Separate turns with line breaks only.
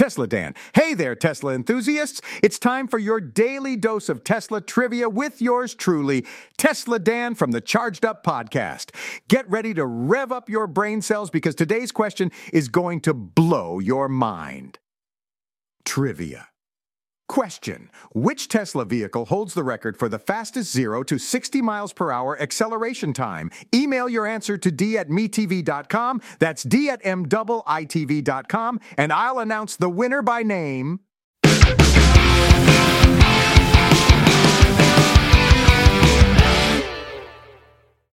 Tesla Dan. Hey there, Tesla enthusiasts. It's time for your daily dose of Tesla trivia with yours truly, Tesla Dan from the Charged Up Podcast. Get ready to rev up your brain cells because today's question is going to blow your mind. Trivia. Question Which Tesla vehicle holds the record for the fastest 0 to 60 miles per hour acceleration time? Email your answer to d at metv.com. That's d at m-i-t-v.com, and I'll announce the winner by name.